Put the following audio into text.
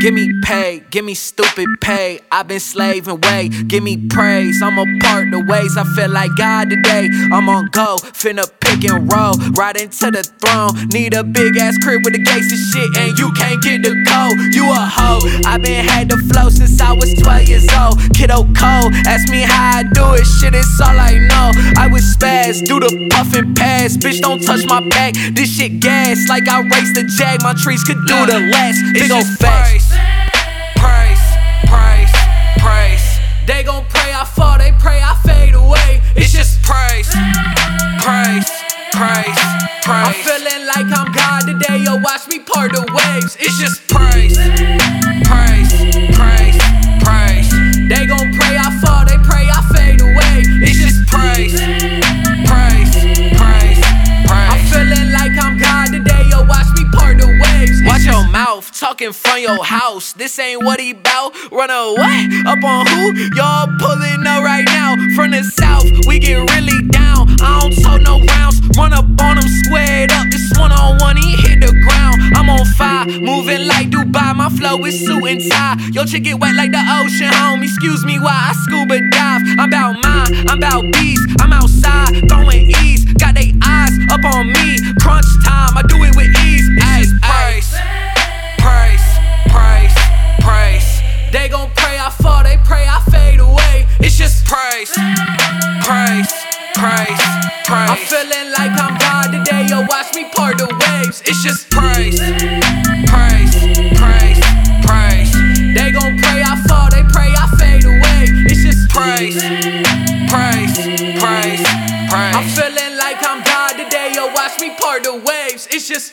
Give me pay, give me stupid pay. I've been slaving way, give me praise. I'm a part the ways I feel like God today. I'm on go, finna pick and roll, right into the throne. Need a big ass crib with the gates and shit, and you can't get the code. You a hoe. i been had the flow since I was 12 years old. Kiddo cold, ask me how I do it, shit, it's all I know. I was do the puffin' pass. Bitch, don't touch my back. This shit gas, like I raced the jag. My trees could do the last. Big ol' facts. praise, praise. Praise, praise. I'm feeling like I'm God today, yo, watch me part the waves. It's just praise, talking from your house. This ain't what he bout. Run away, up on who? Y'all pulling up right now. From the south, we get really down. I don't talk no rounds. Run up on him, squared up. This one on one, he hit the ground. I'm on fire, moving like Dubai. My flow is suit and tie. Your chick get wet like the ocean, home. Excuse me while I scuba dive. I'm about mine, I'm about bees. I'm outside, praise, praise, praise. I'm feeling like I'm God today, yo, watch me part the waves. It's just praise, praise, praise, praise. They gon' pray I fall, they pray I fade away. It's just praise, praise, praise, praise. I'm feeling like I'm God today, yo, watch me part the waves. It's just.